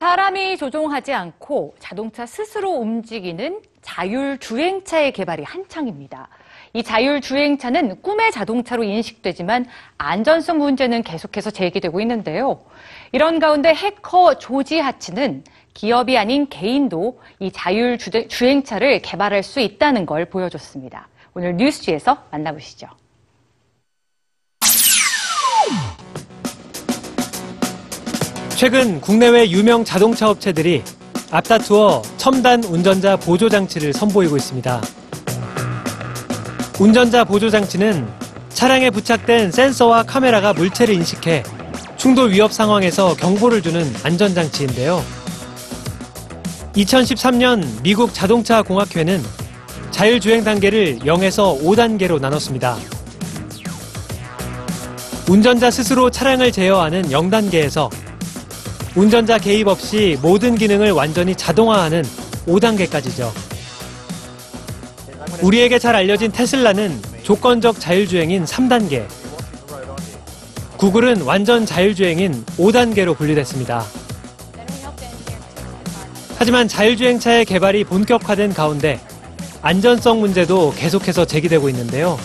사람이 조종하지 않고 자동차 스스로 움직이는 자율주행차의 개발이 한창입니다. 이 자율주행차는 꿈의 자동차로 인식되지만 안전성 문제는 계속해서 제기되고 있는데요. 이런 가운데 해커 조지 하츠는 기업이 아닌 개인도 이 자율주행차를 개발할 수 있다는 걸 보여줬습니다. 오늘 뉴스지에서 만나보시죠. 최근 국내외 유명 자동차 업체들이 앞다투어 첨단 운전자 보조 장치를 선보이고 있습니다. 운전자 보조 장치는 차량에 부착된 센서와 카메라가 물체를 인식해 충돌 위협 상황에서 경보를 주는 안전 장치인데요. 2013년 미국 자동차 공학회는 자율주행 단계를 0에서 5단계로 나눴습니다. 운전자 스스로 차량을 제어하는 0단계에서 운전자 개입 없이 모든 기능을 완전히 자동화하는 5단계까지죠. 우리에게 잘 알려진 테슬라는 조건적 자율주행인 3단계. 구글은 완전 자율주행인 5단계로 분류됐습니다. 하지만 자율주행차의 개발이 본격화된 가운데 안전성 문제도 계속해서 제기되고 있는데요.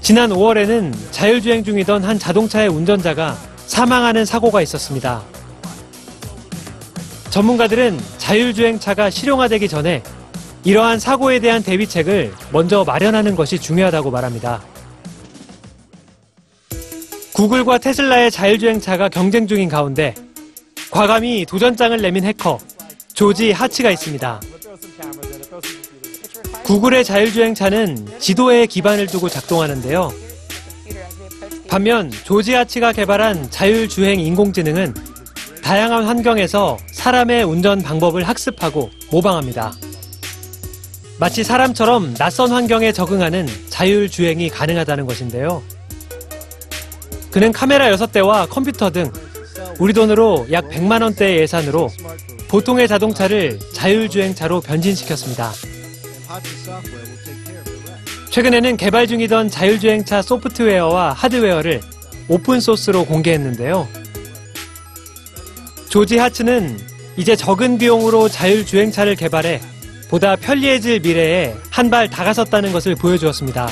지난 5월에는 자율주행 중이던 한 자동차의 운전자가 사망하는 사고가 있었습니다. 전문가들은 자율주행차가 실용화되기 전에 이러한 사고에 대한 대비책을 먼저 마련하는 것이 중요하다고 말합니다. 구글과 테슬라의 자율주행차가 경쟁 중인 가운데 과감히 도전장을 내민 해커 조지 하치가 있습니다. 구글의 자율주행차는 지도에 기반을 두고 작동하는데요. 반면 조지 하치가 개발한 자율주행 인공지능은 다양한 환경에서 사람의 운전 방법을 학습하고 모방합니다. 마치 사람처럼 낯선 환경에 적응하는 자율주행이 가능하다는 것인데요. 그는 카메라 6대와 컴퓨터 등 우리 돈으로 약 100만 원대의 예산으로 보통의 자동차를 자율주행차로 변신시켰습니다. 최근에는 개발 중이던 자율주행차 소프트웨어와 하드웨어를 오픈소스로 공개했는데요. 조지 하츠는 이제 적은 비용으로 자율주행차를 개발해 보다 편리해질 미래에 한 발 다가섰다는 것을 보여주었습니다.